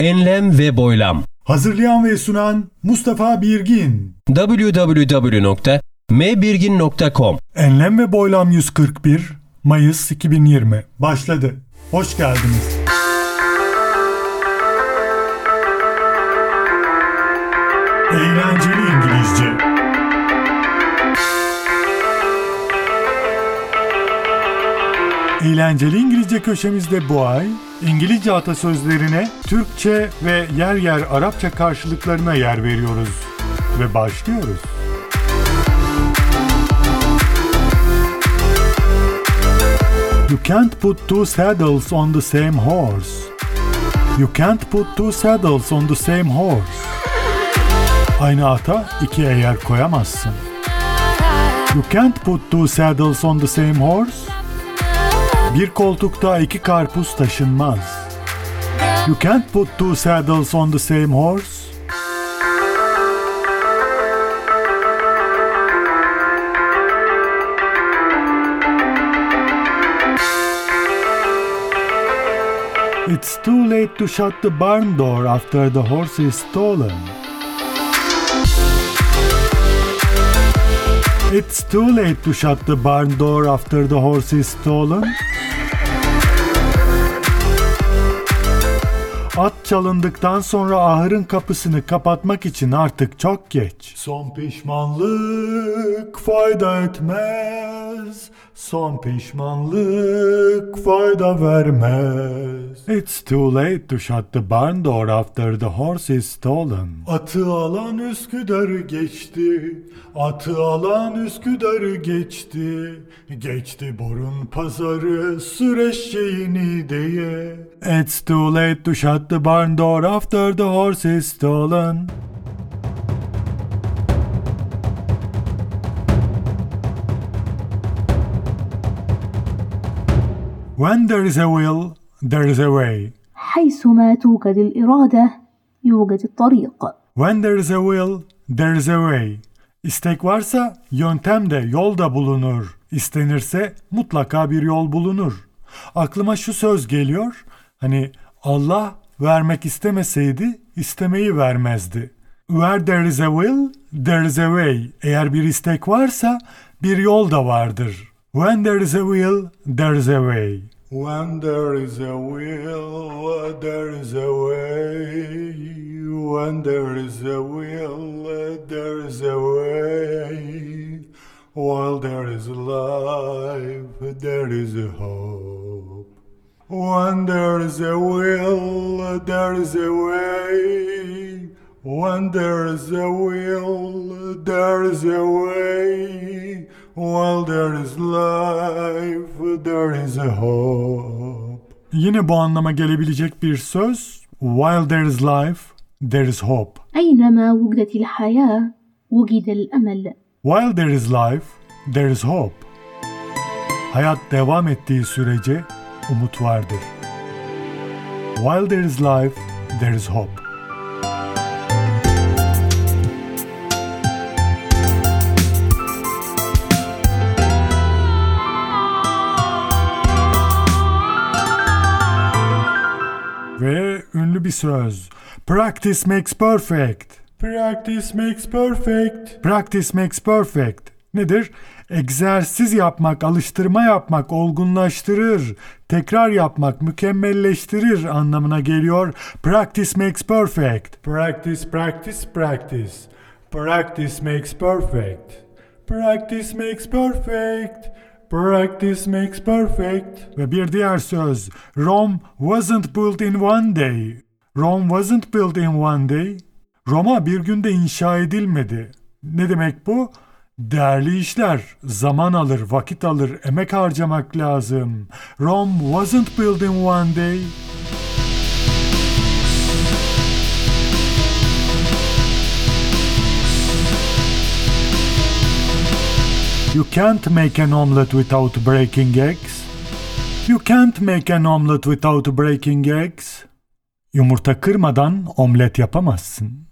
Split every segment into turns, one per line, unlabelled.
Enlem ve boylam
Hazırlayan ve sunan Mustafa Birgin.
www.mbirgin.com
Enlem ve Boylam 141 Mayıs 2020 başladı. Hoş geldiniz. Eğlenceli İngilizce. Eğlenceli İngilizce köşemizde bu ay İngilizce atasözlerine Türkçe ve yer yer Arapça karşılıklarına yer veriyoruz. Ve başlıyoruz. You can't put two saddles on the same horse. You can't put two saddles on the same horse. Aynı ata iki eğer koyamazsın. You can't put two saddles on the same horse. Bir koltukta iki karpuz taşınmaz. You can't put two saddles on the same horse. It's too late to shut the barn door after the horse is stolen. It's too late to shut the barn door after the horse is stolen. At çalındıktan sonra ahırın kapısını kapatmak için artık çok geç. Son pişmanlık fayda etmez. Son pişmanlık fayda vermez. It's too late to shut the barn door after the horse is stolen. Atı alan Üsküdar'ı geçti. Atı alan Üsküdar'ı geçti. Geçti borun pazarı süreşeğini diye. It's too late to shut the barn door after the horse is stolen. When there is a will, there is a way.
حيثما توجد الإرادة يوجد الطريق
When there is a will, there is a way. İstek varsa yöntem de yol da bulunur. İstenirse mutlaka bir yol bulunur. Aklıma şu söz geliyor. Hani Allah vermek istemeseydi istemeyi vermezdi. Where there is a will, there is a way. Eğer bir istek varsa bir yol da vardır. When there is a will, there is a way. When there is a will, there is a way. When there is a will, there is a way. While there is life, there is a hope. When there is a will, there is a way. When there is a will, there is a way. While there is life, there is a hope. Yine bu anlama gelebilecek bir söz. While there is life, there is hope.
أينما وجدت الحياة وجد الأمل
While there is life, there is hope. Hayat devam ettiği sürece umut vardır. While there is life, there is hope. Ve ünlü bir söz. Practice makes perfect. Practice makes perfect. Practice makes perfect. Nedir? Egzersiz yapmak, alıştırma yapmak olgunlaştırır. Tekrar yapmak mükemmelleştirir anlamına geliyor. Practice makes perfect. Practice, practice, practice. Practice makes perfect. Practice makes perfect. Practice makes perfect. Ve bir diğer söz. Rome wasn't built in one day. Rome wasn't built in one day. Roma bir günde inşa edilmedi. Ne demek bu? Değerli işler zaman alır, vakit alır, emek harcamak lazım. Rome wasn't built in one day. You can't make an omelette without breaking eggs. You can't make an omelette without breaking eggs. Yumurta kırmadan omlet yapamazsın.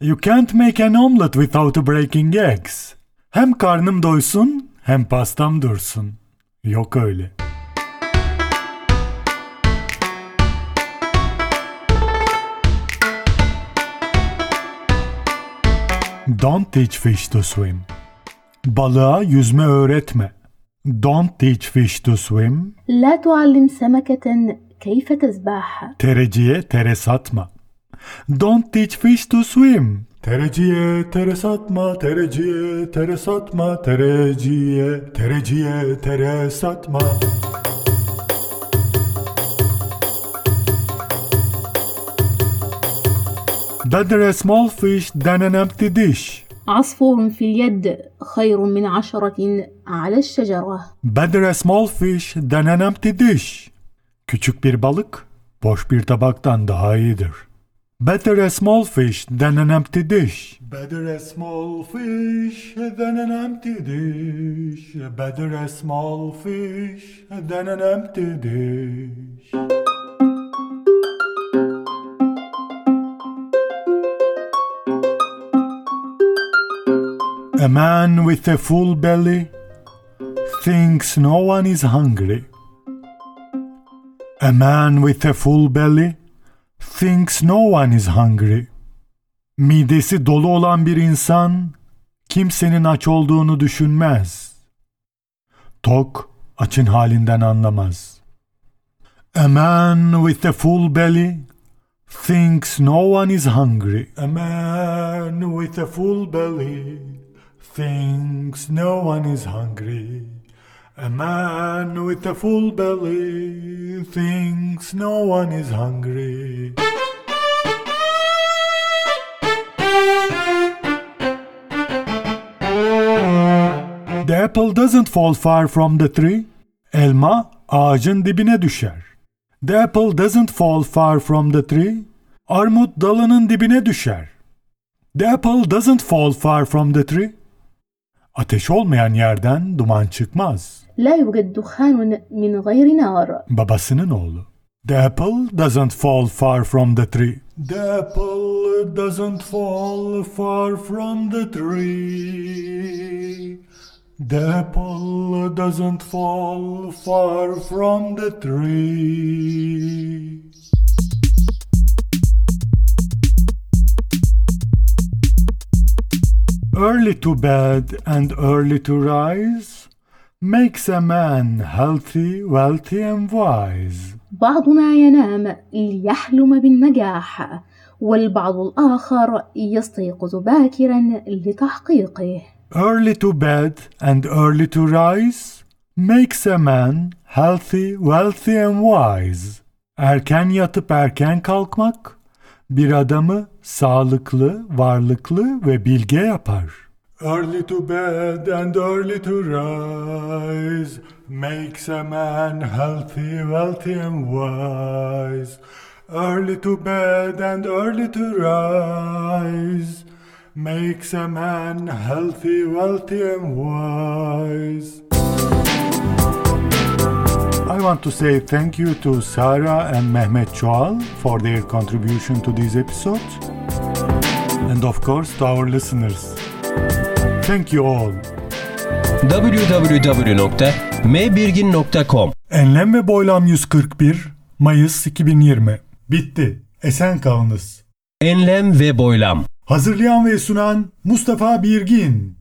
You can't make an omelette without breaking eggs. Hem karnım doysun hem pastam dursun. Yok öyle. Don't teach fish to swim. Balığa yüzme öğretme. Don't teach fish to swim.
لا تعلم سمكة كيف تسبح.
Tereciye tere satma. Don't teach fish to swim. Tereciye tere satma, tereciye tere satma, tereciye, tereciye tere satma. Better a small fish than an empty dish.
عصفور في اليد خير من عشرة على الشجرة.
Better a small fish than an empty dish. Küçük bir balık boş bir tabaktan daha iyidir. Better a small fish than an empty dish. Better a small fish than an empty dish. Better a small fish than an empty dish. A man with a full belly thinks no one is hungry. A man with a full belly thinks no one is hungry. Midesi dolu olan bir insan kimsenin aç olduğunu düşünmez. Tok açın halinden anlamaz. A man with a full belly thinks no one is hungry. A man with a full belly thinks no one is hungry. A man with a full belly thinks no one is hungry. The apple doesn't fall far from the tree. Elma ağacın dibine düşer. The apple doesn't fall far from the tree. Armut dalının dibine düşer. The apple doesn't fall far from the tree. Ateş olmayan yerden duman çıkmaz.
La yujad duhanun min gayri nar.
Babasının oğlu. The apple doesn't fall far from the tree. The apple doesn't fall far from the tree. The apple doesn't fall far from the tree. Early to bed and early to rise makes a man healthy, wealthy and wise.
بعضنا ينام ليحلم بالنجاح والبعض الآخر يستيقظ باكرا لتحقيقه
Early to bed and early to rise makes a man healthy, wealthy and wise. Erken yatıp erken kalkmak bir adamı sağlıklı, varlıklı ve bilge yapar. Early to bed and early to rise makes a man healthy, wealthy and wise. Early to bed and early to rise makes a man healthy, wealthy and wise. I want to say thank you to Sarah and Mehmet Çoğal for their contribution to these episodes. And of course to our listeners. Thank you all.
www.mbirgin.com
Enlem ve Boylam 141 Mayıs 2020 Bitti. Esen kalınız.
Enlem ve Boylam
Hazırlayan ve sunan Mustafa Birgin.